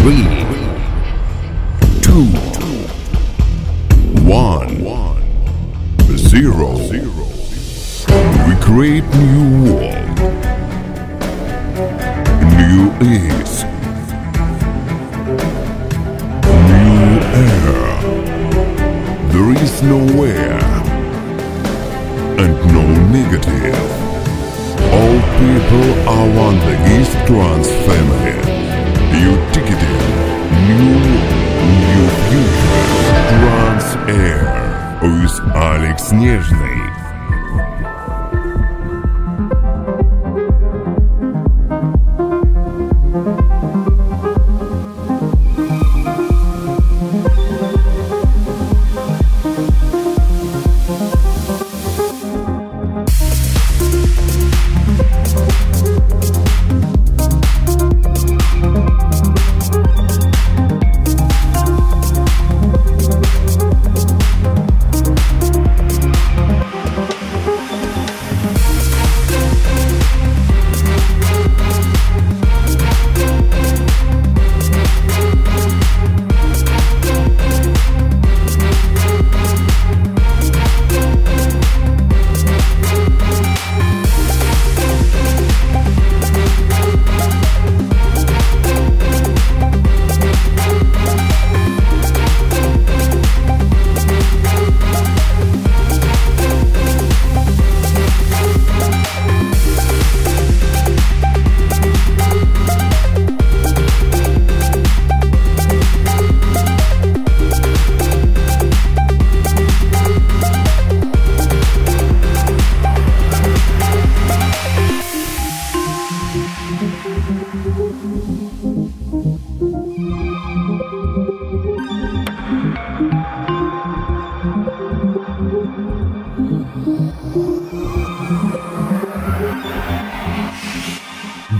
Three, two, one, zero. We create new world, new ease, new era. There is nowhere and no negative. All people are one the East Trans family. You ticketed new new future Trans Air with Alex Нежный.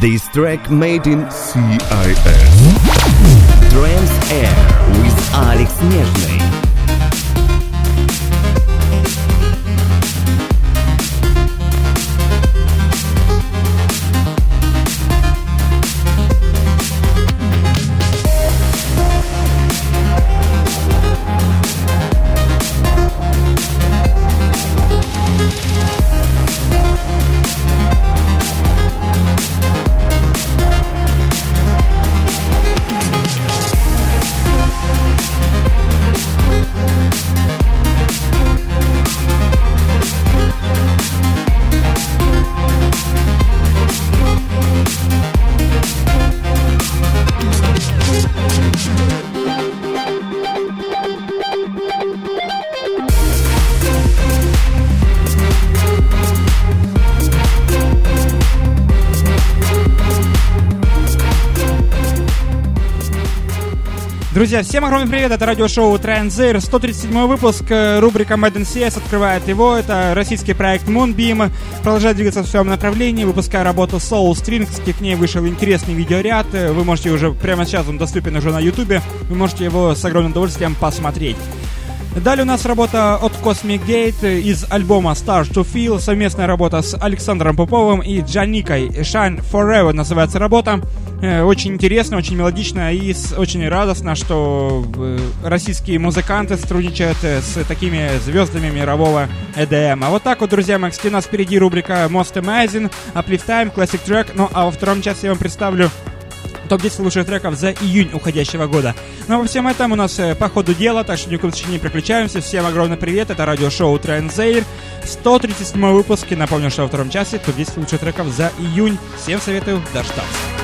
This track made in CIS. Trans Air with Alex Нежный. Друзья, всем огромный привет, это радиошоу Транзир, 137 выпуск, э, рубрика Madden CS открывает его, это российский проект Moonbeam, продолжает двигаться в своем направлении, выпуская работу Soul Strings, к ней вышел интересный видеоряд, э, вы можете уже прямо сейчас, он доступен уже на ютубе, вы можете его с огромным удовольствием посмотреть. Далее у нас работа от Cosmic Gate из альбома Stars to Feel, совместная работа с Александром Поповым и Джаникой. Shine Forever называется работа. Э, Очень интересно, очень мелодично и очень радостно, что э, российские музыканты сотрудничают э, с такими звездами мирового EDM. А вот так вот, друзья мои, у нас впереди рубрика Most Amazing, Uplift Time, Classic Track. Ну а во втором часе я вам представлю топ-10 лучших треков за июнь уходящего года. Ну а во всем этом у нас э, по ходу дела, так что ни в коем случае не переключаемся. Всем огромный привет, это радиошоу Транзейр, 137 выпуск. И напомню, что во втором часе топ-10 лучших треков за июнь. Всем советую дождаться.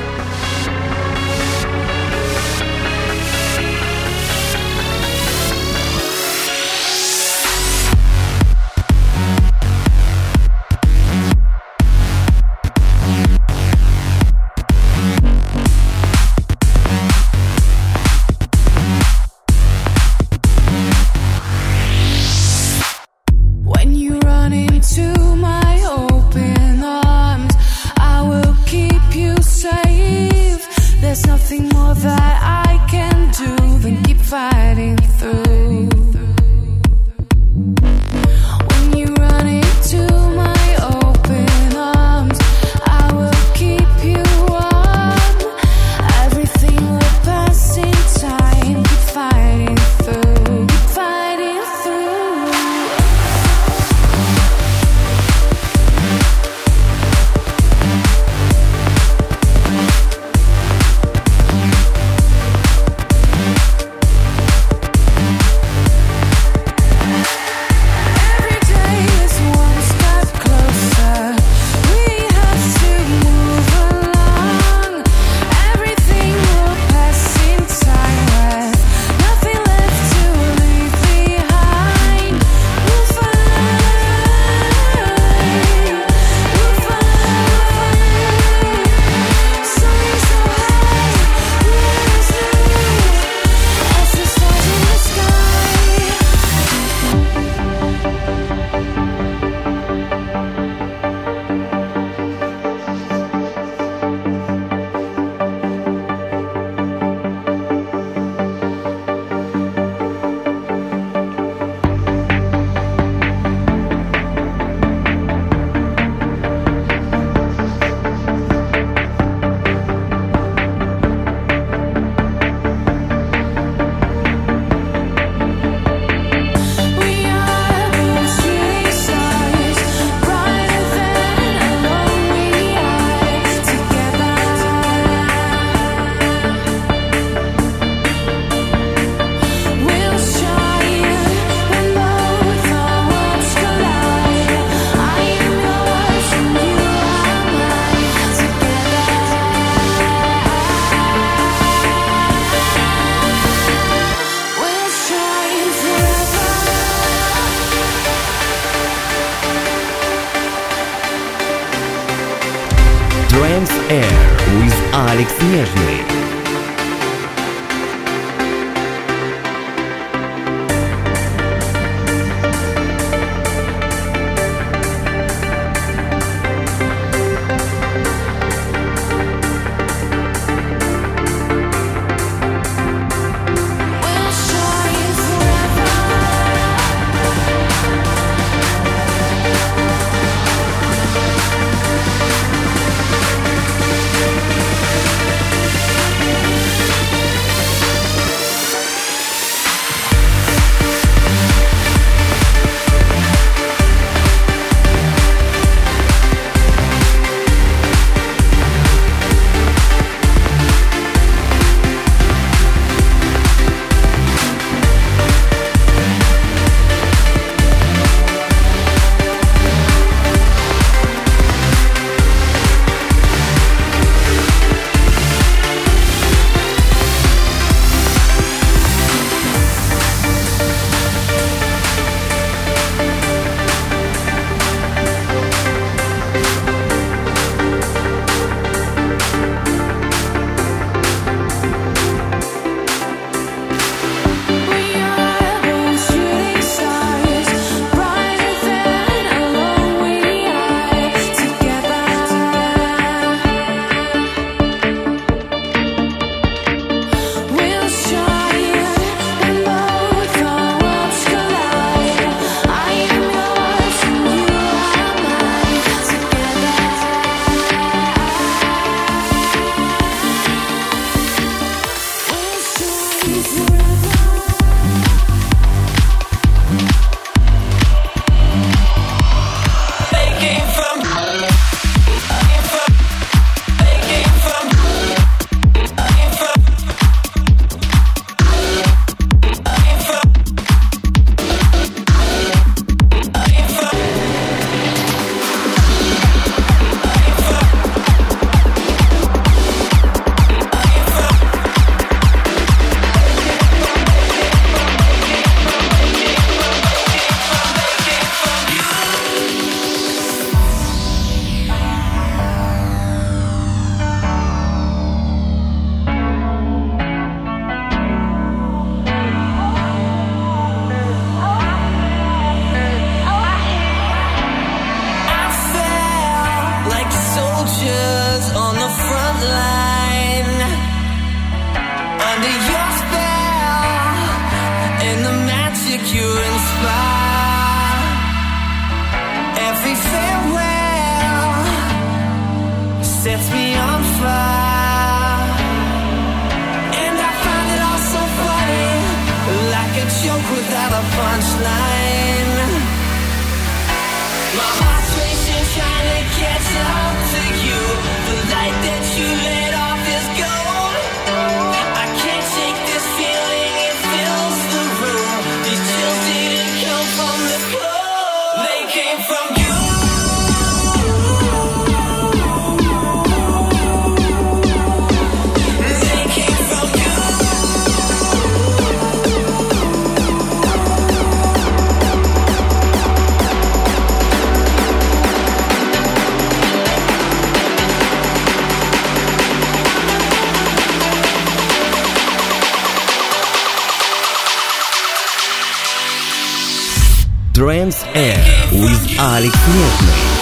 Trans Air with Alex Netman.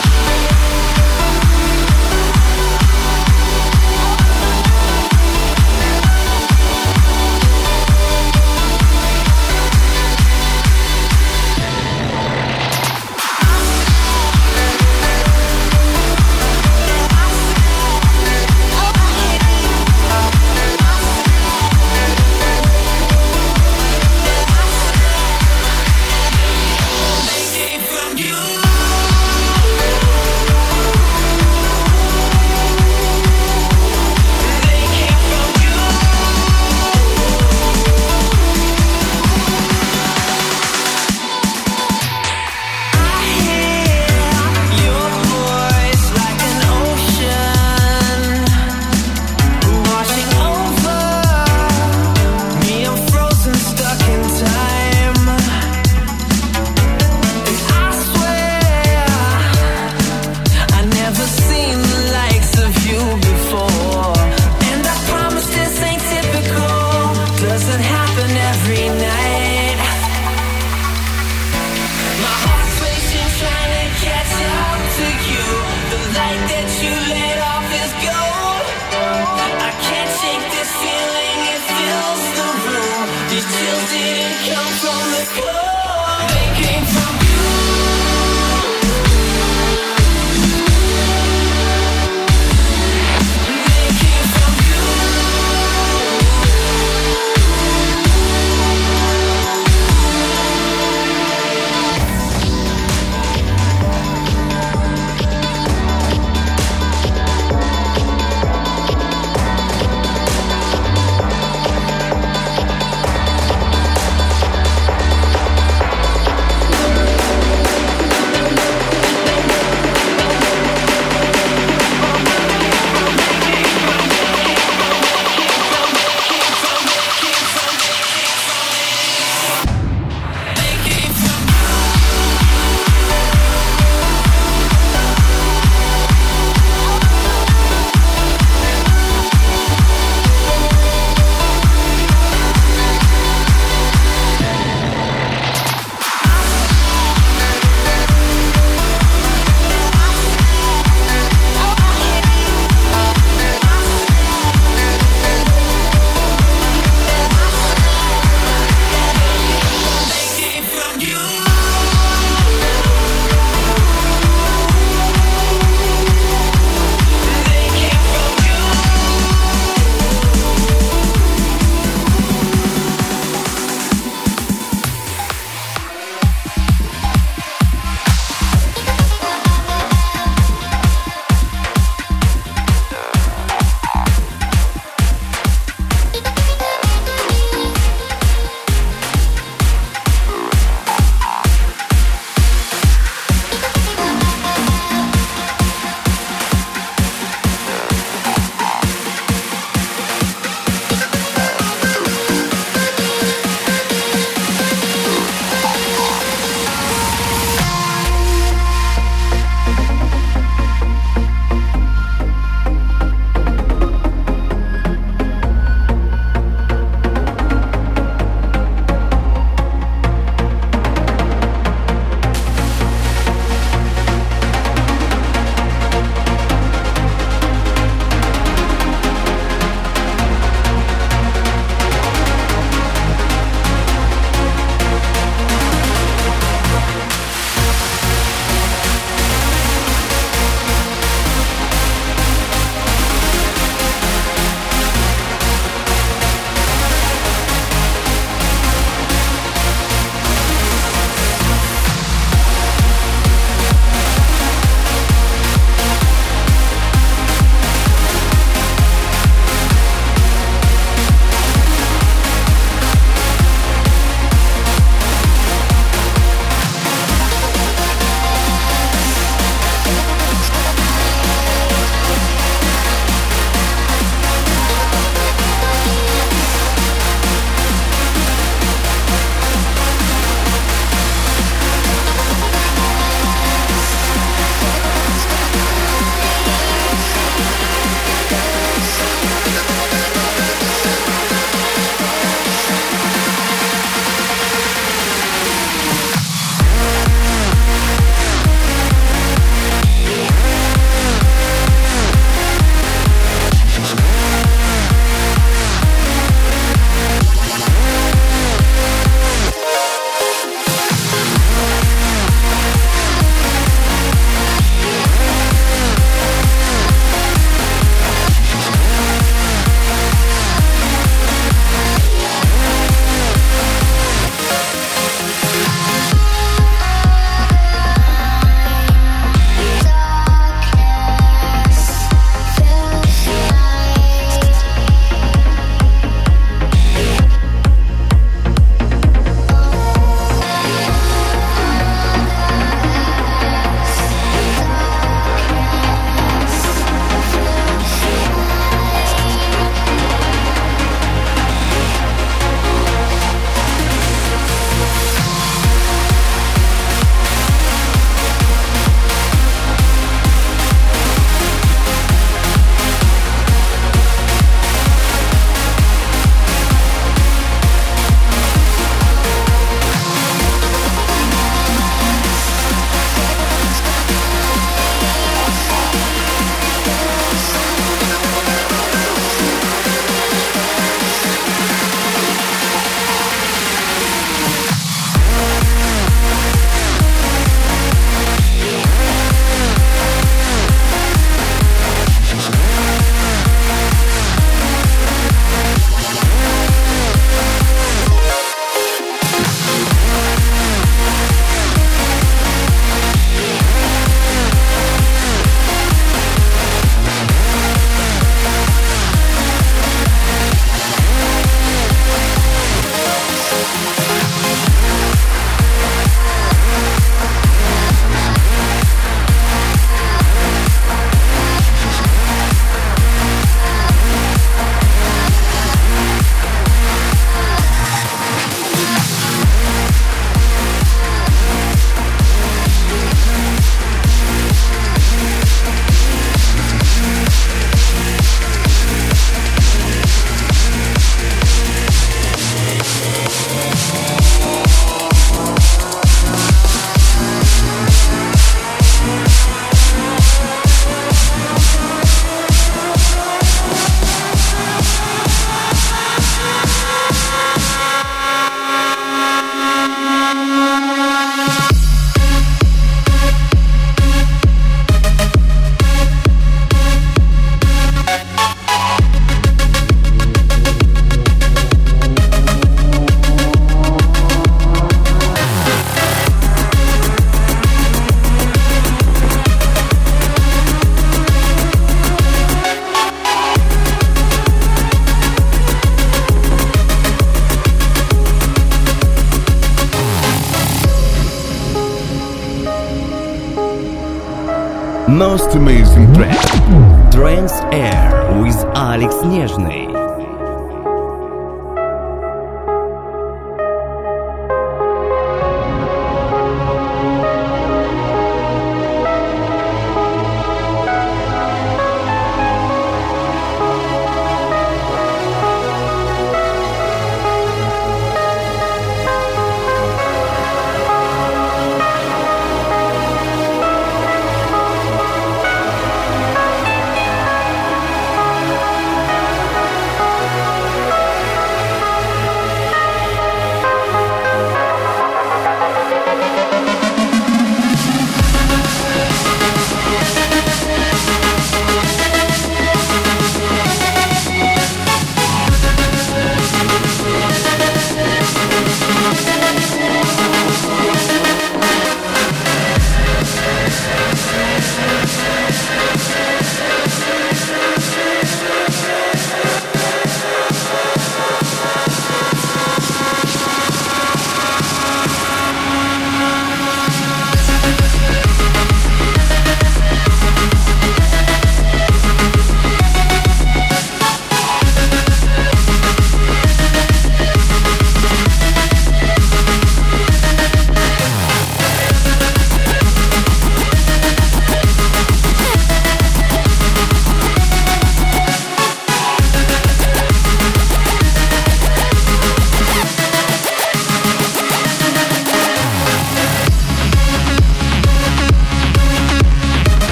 to me.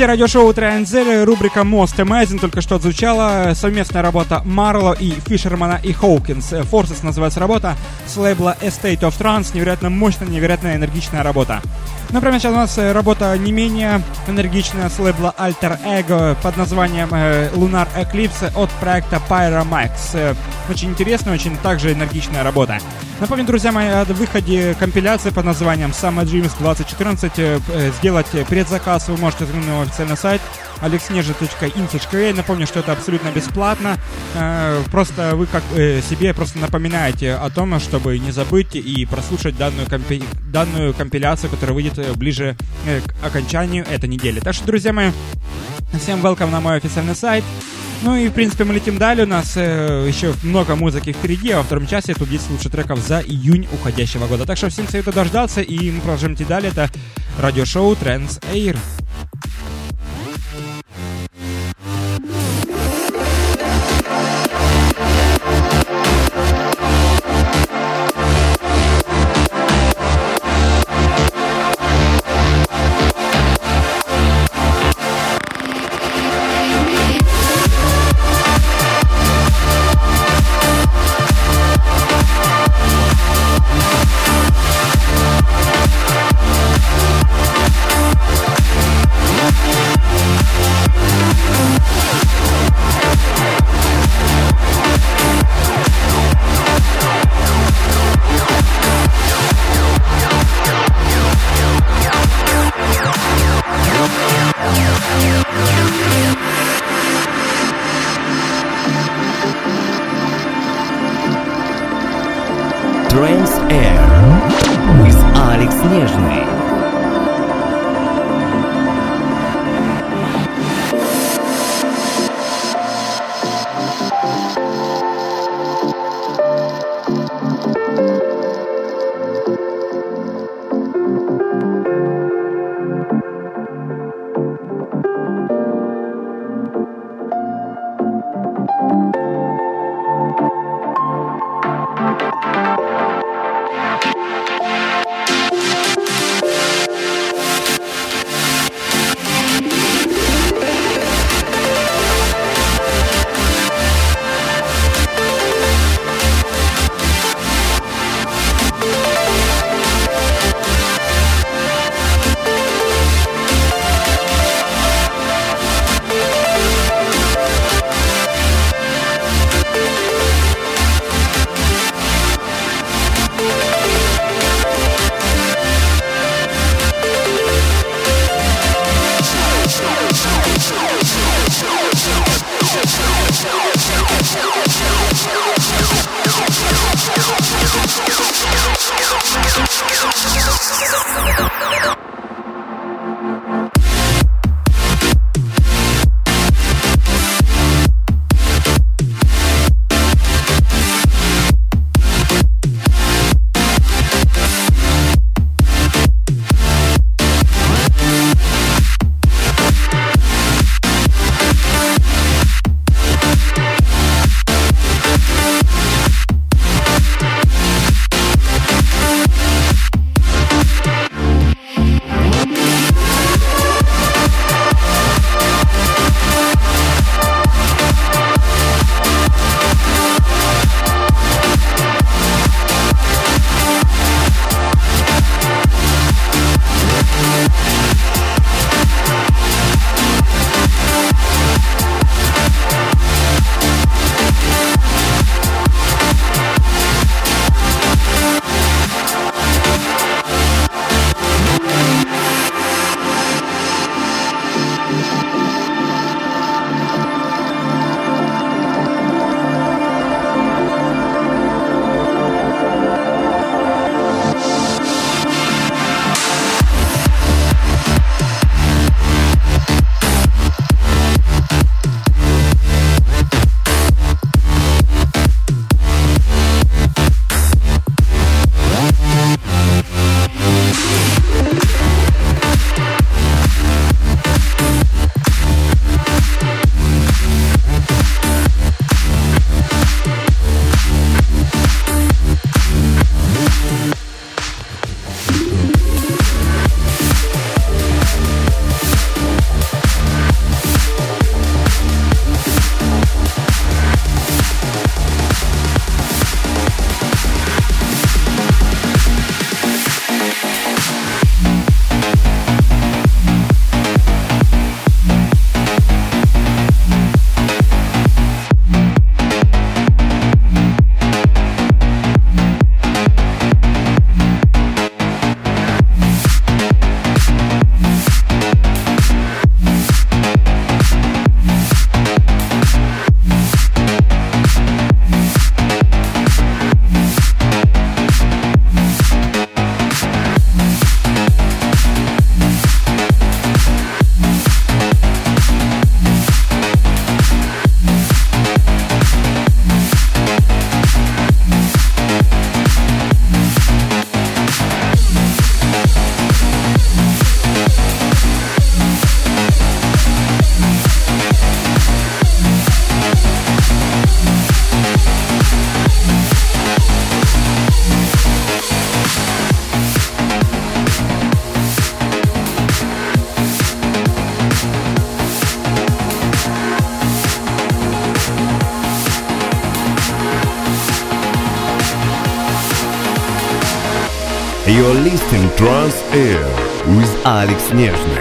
Друзья, радиошоу Транзель, рубрика Most Amazing только что отзвучала. Совместная работа Марло и Фишермана и Хоукинс. Forces называется работа с лейбла Estate of Trance. Невероятно мощная, невероятно энергичная работа. Ну, прямо сейчас у нас э, работа не менее энергичная с лейбла Alter Ego под названием э, Lunar Eclipse от проекта Pyramax. Э, очень интересная, очень также энергичная работа. Напомню, друзья мои, о выходе компиляции под названием Summer Dreams 2014. Э, сделать предзаказ вы можете на официальный сайт alexneja.in.ua. Напомню, что это абсолютно бесплатно. Просто вы как себе просто напоминаете о том, чтобы не забыть и прослушать данную, компи данную компиляцию, которая выйдет ближе к окончанию этой недели. Так что, друзья мои, всем welcome на мой официальный сайт. Ну и, в принципе, мы летим далее. У нас э, еще много музыки впереди, а во втором часе тут 10 лучших треков за июнь уходящего года. Так что всем советую дождаться, и мы продолжим идти далее. Это радиошоу Trends Air. Alex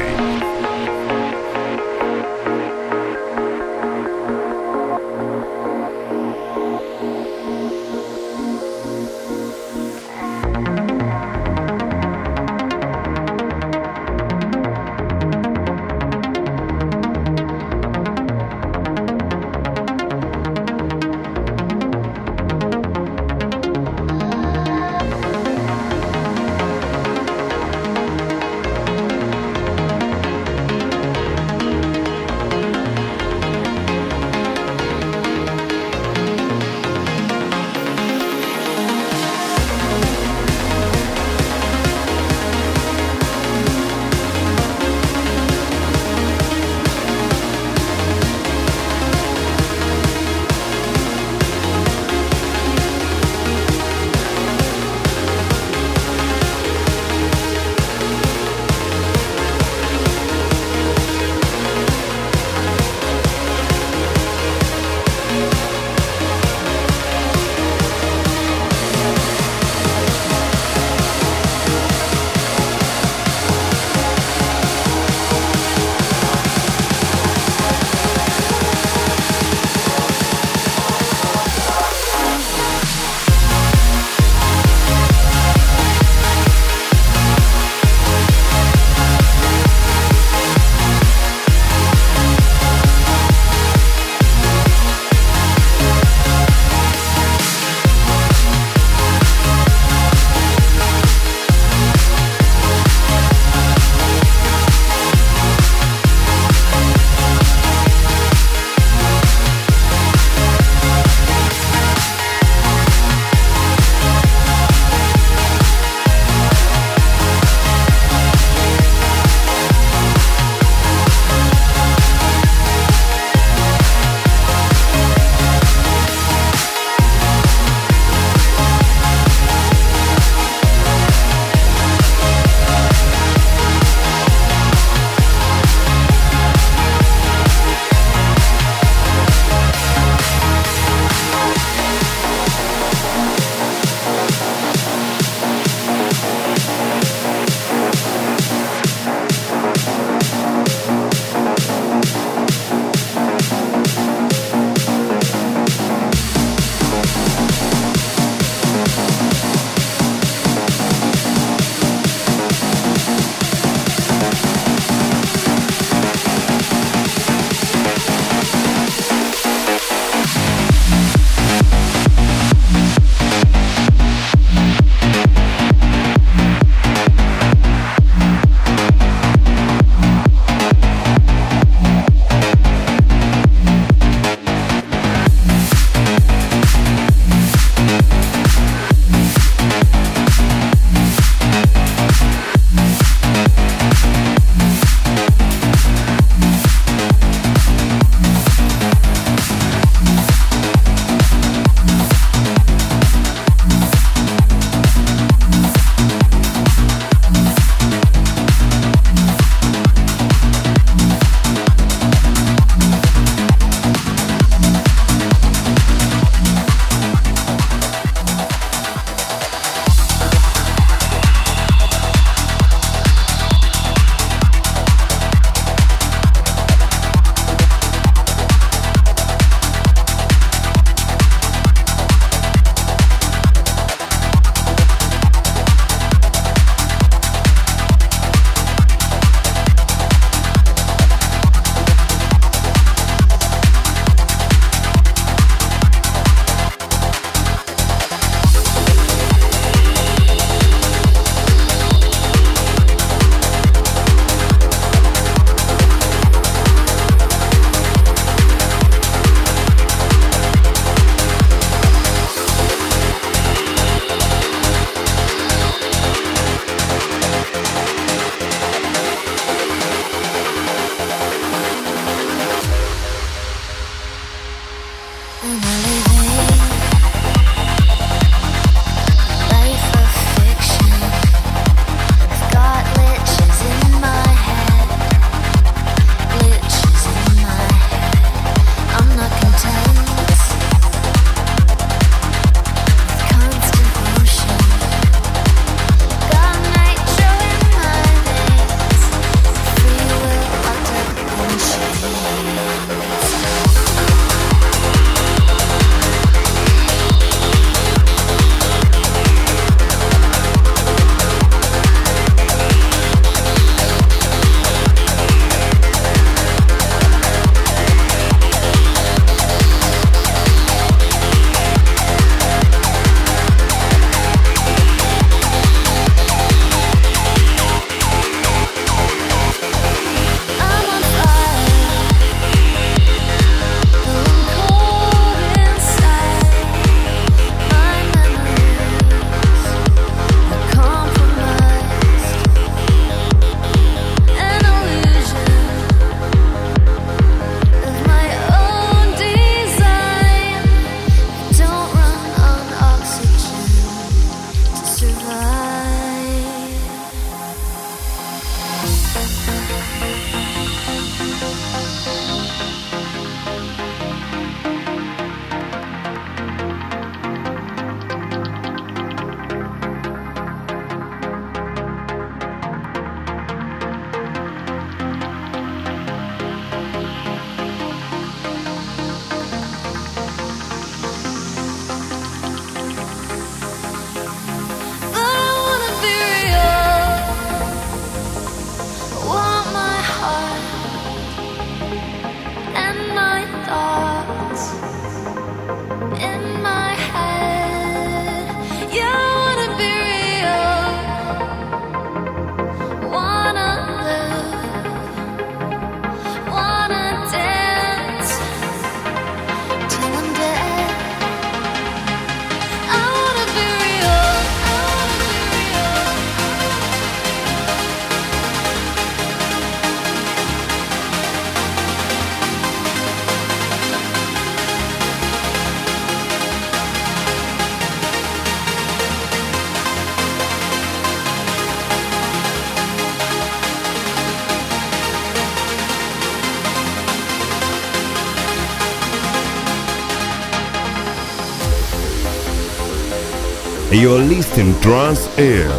are listening Trans Air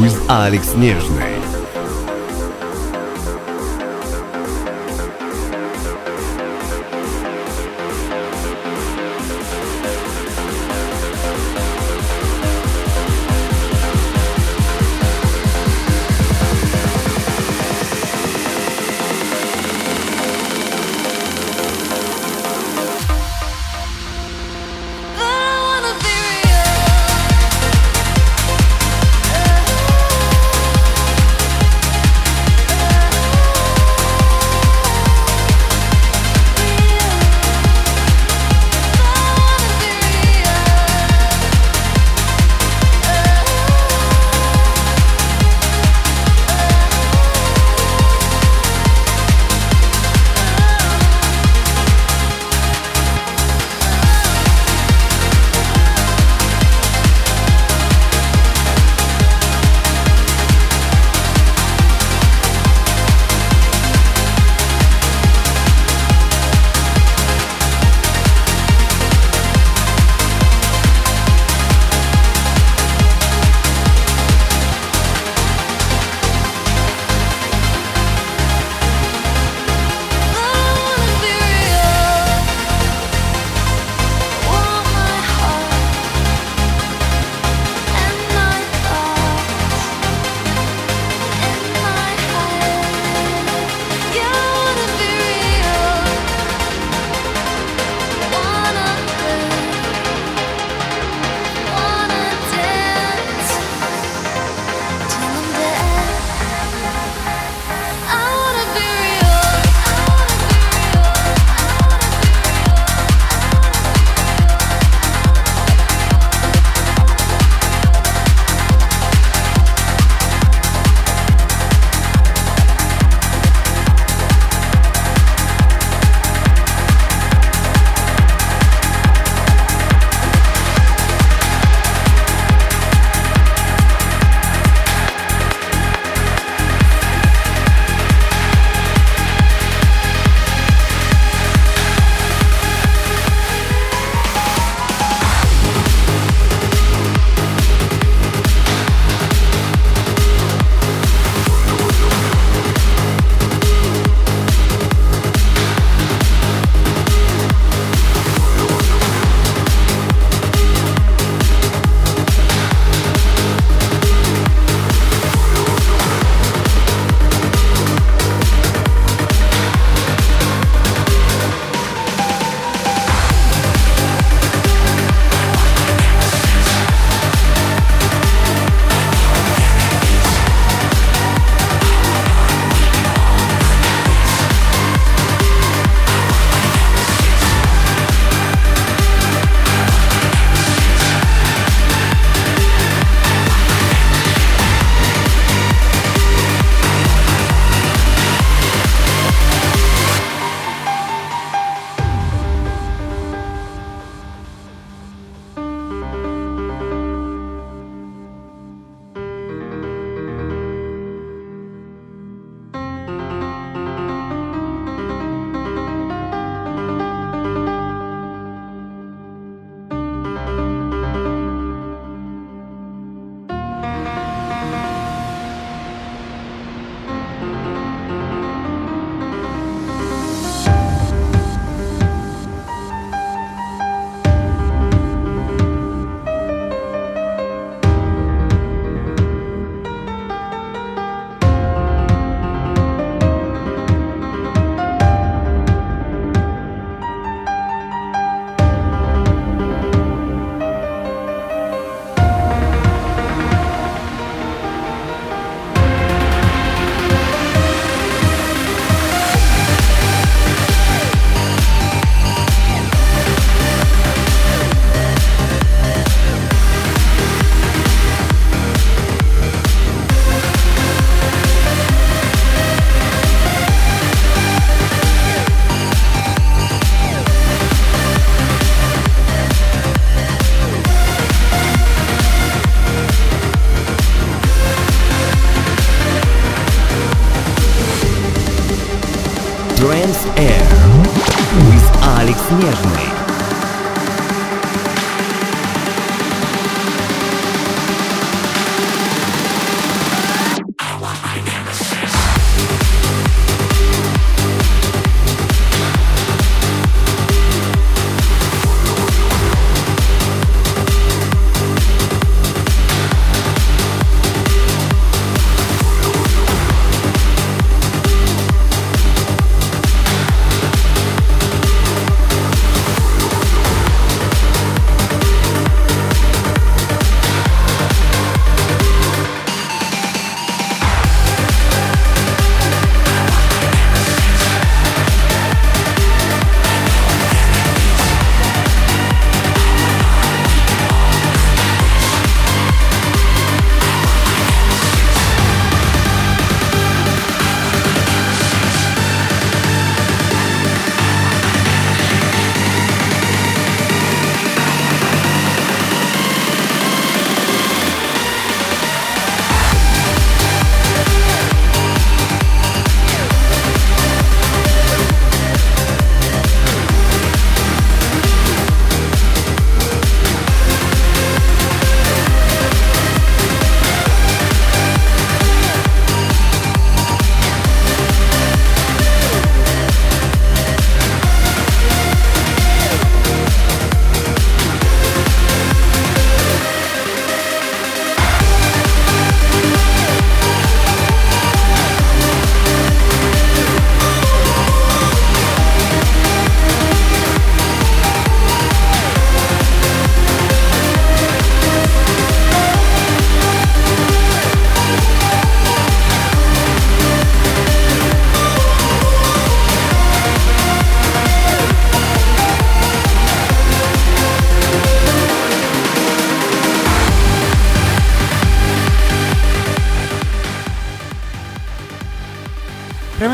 with Alex Nizhny.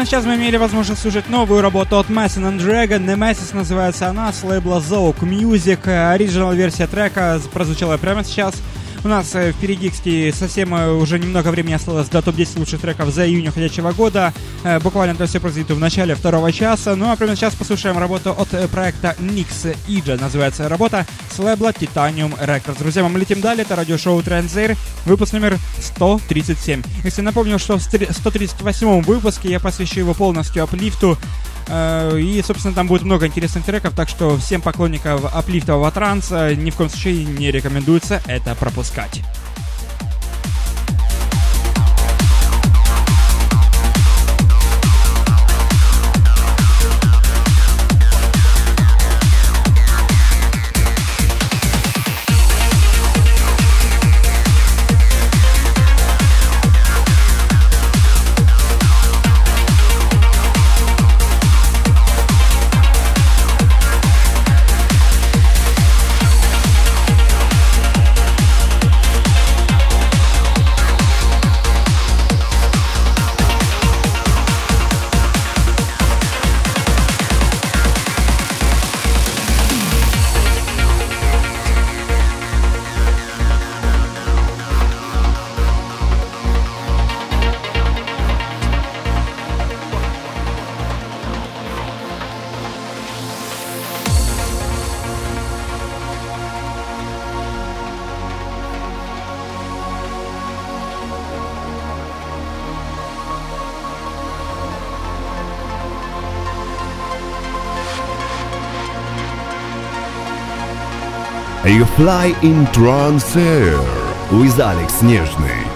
Сейчас мы имели возможность слушать новую работу от Mason and Dragon. Nemesis называется она, с лейбла Zouk Music. Оригинал версия трека прозвучала прямо сейчас. У нас э, впереди, кстати, совсем э, уже немного времени осталось до топ-10 лучших треков за июнь уходящего года. Э, Буквально это все произойдет в начале второго часа. Ну а прямо сейчас послушаем работу от проекта Nix Ija. Называется работа с лейбла Titanium Records. Друзья, мы летим далее. Это радиошоу Транзейр. Выпуск номер 137. Если напомню, что в 138 выпуске я посвящу его полностью аплифту. Э, И, собственно, там будет много интересных треков, так что всем поклонникам аплифтового транса ни в коем случае не рекомендуется это пропускать. You fly in trance air with Alex Нежный.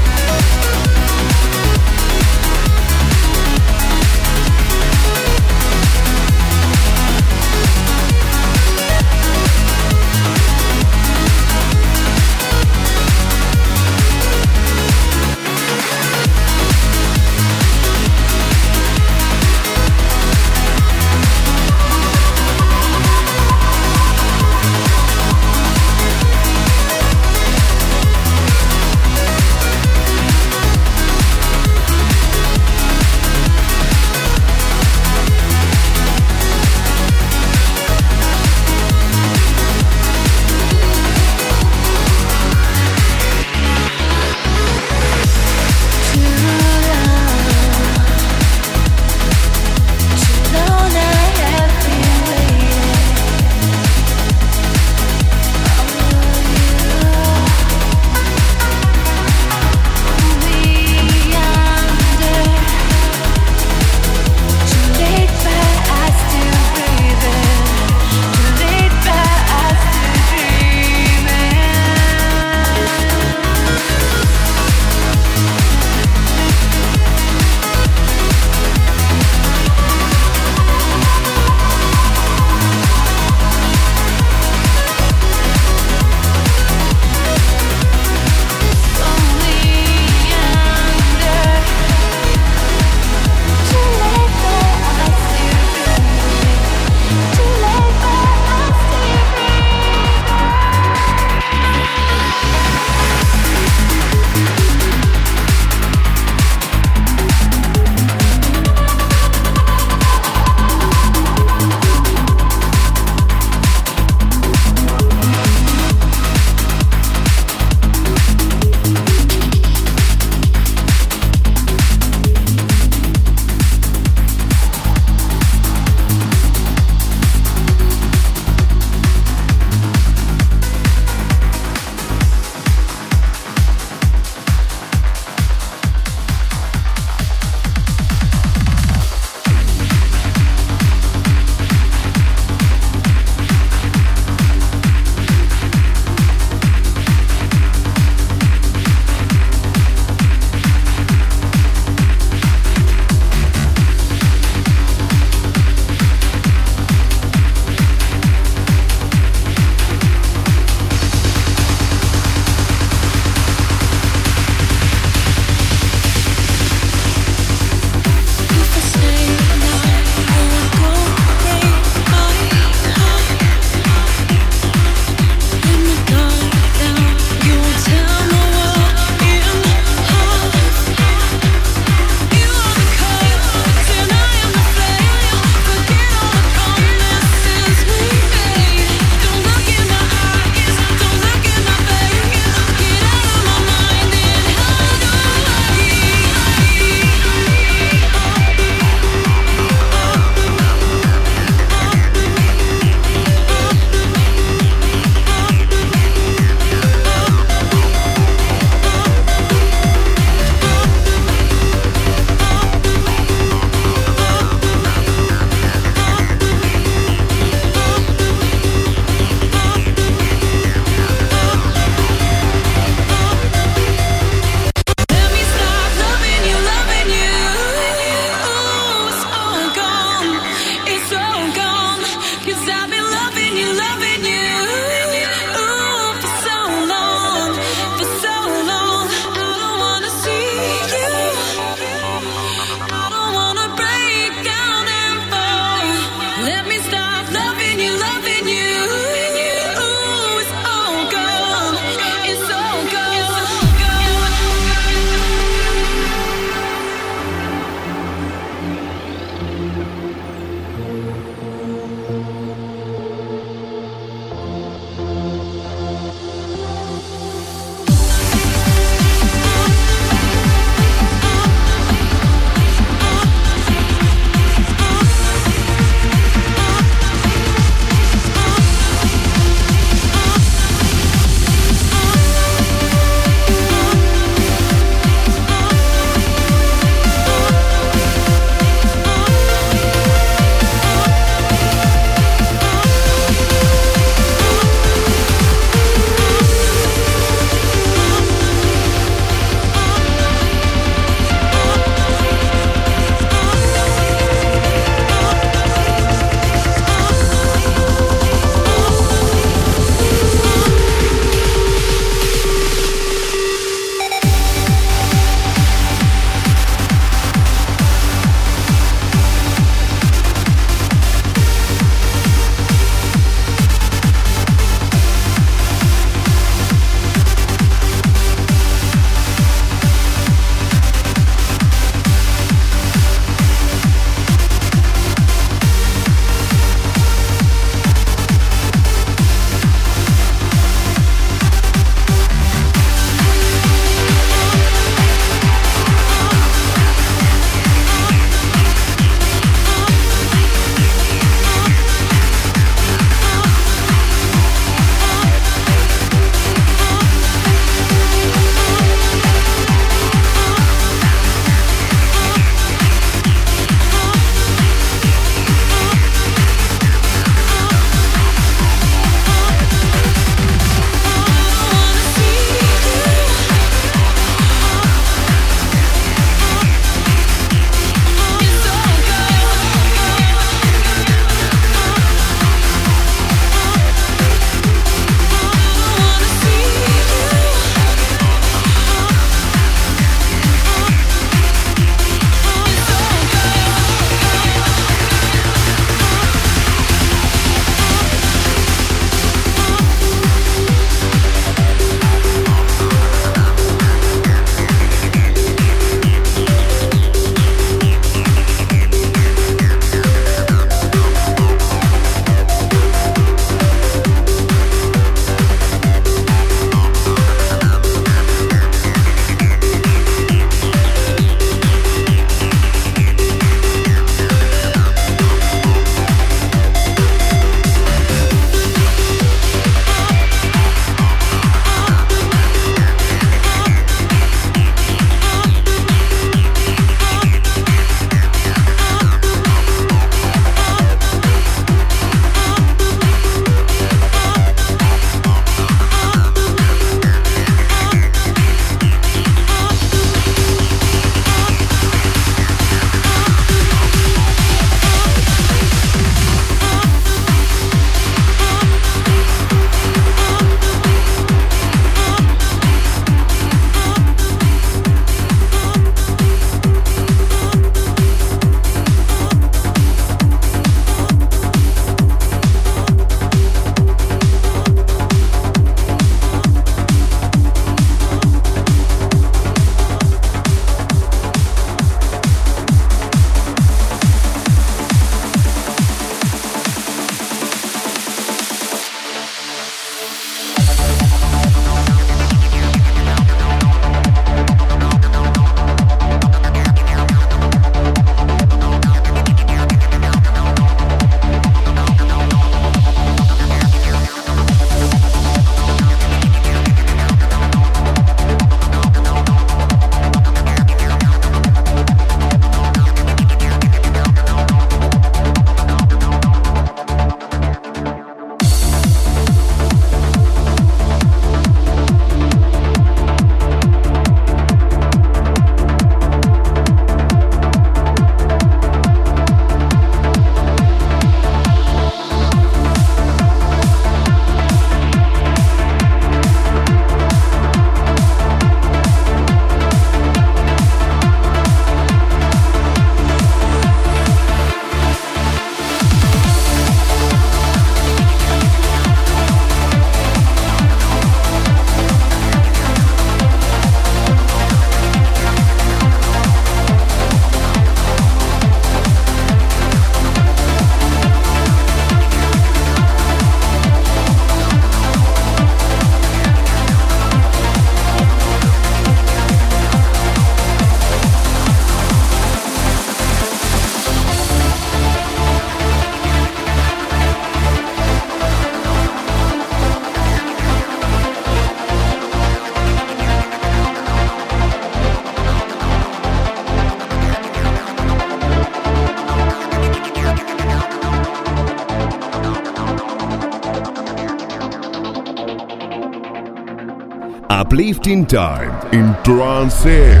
Uplifting time in trance air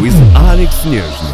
with Alex Нежный.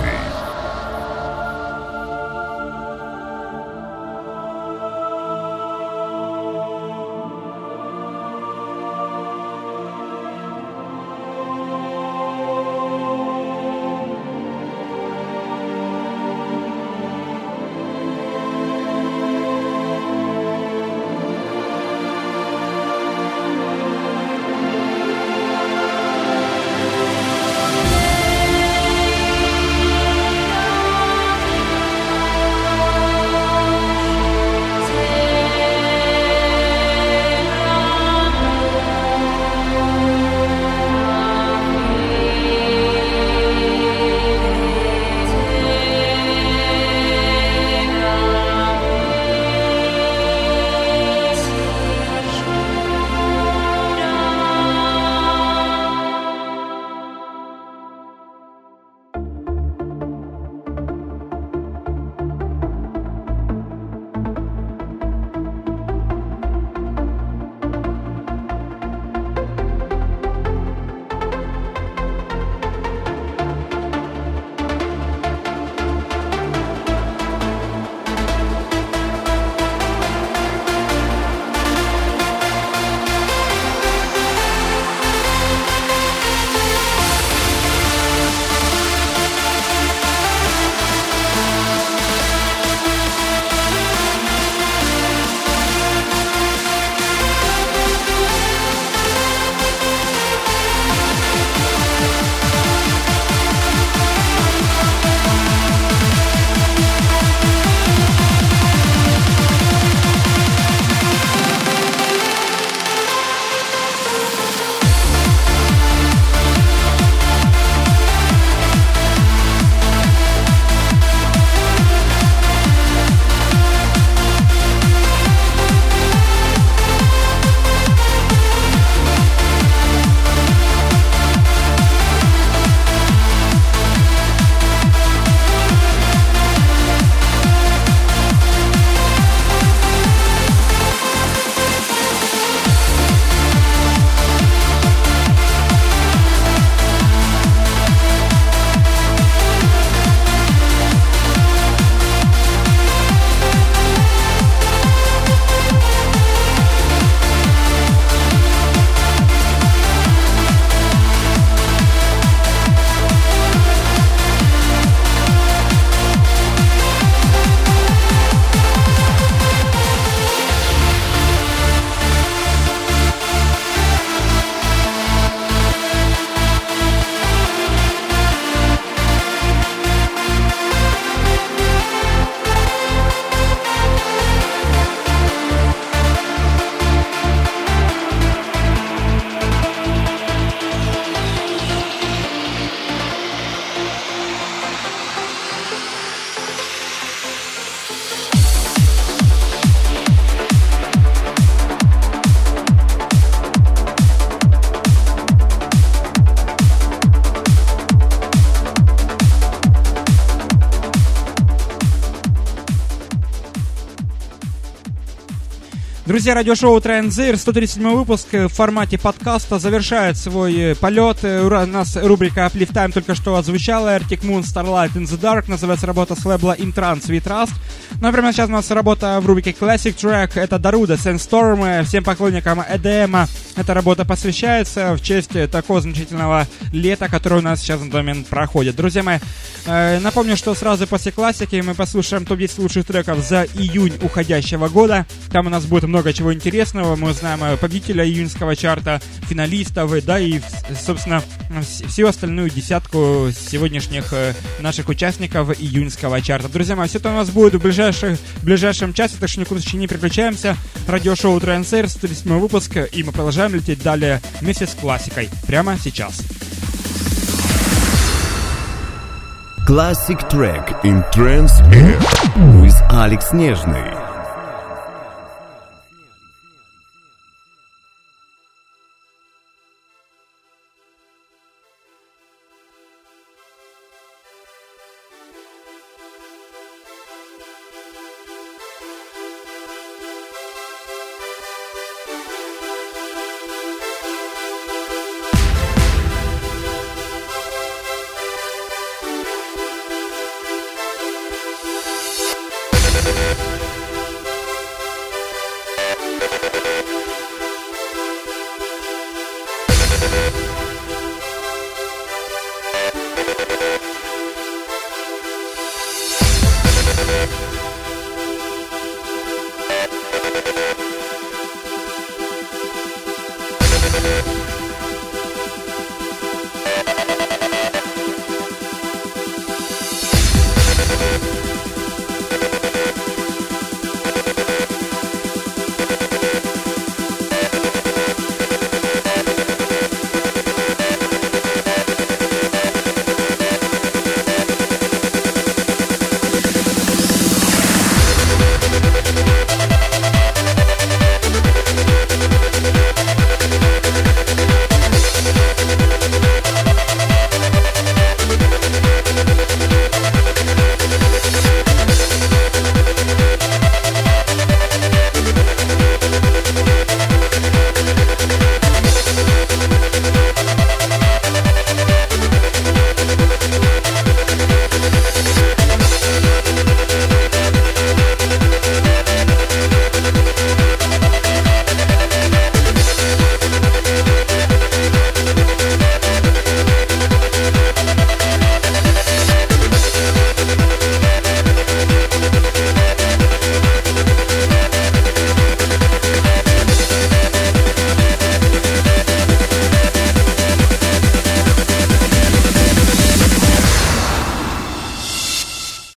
Друзья, радиошоу Транзир, 137 выпуск в формате подкаста завершает свой э, полет. Э, У нас рубрика Uplift Time только что отзвучала. Arctic Moon Starlight in the Dark. Называется работа с лейбла In Trance We Trust. Ну, прямо сейчас у нас работа в рубрике Classic Track. Это Даруда Sandstorm. Всем поклонникам EDM эта работа посвящается в честь такого замечательного лета, которое у нас сейчас на момент проходит. Друзья мои, э, напомню, что сразу после классики мы послушаем топ-10 лучших треков за июнь уходящего года. Там у нас будет много чего интересного. Мы узнаем э, победителя июньского чарта, финалистов, да, и, собственно, вс- всю остальную десятку сегодняшних э, наших участников июньского чарта. Друзья мои, все это у нас будет в, ближайших, в ближайшем часе, так что никуда не переключаемся. Радиошоу Трансер, 137 выпуск, и мы продолжаем лететь далее вместе с классикой. Прямо сейчас. Classic track in trance air with Alex Нежный.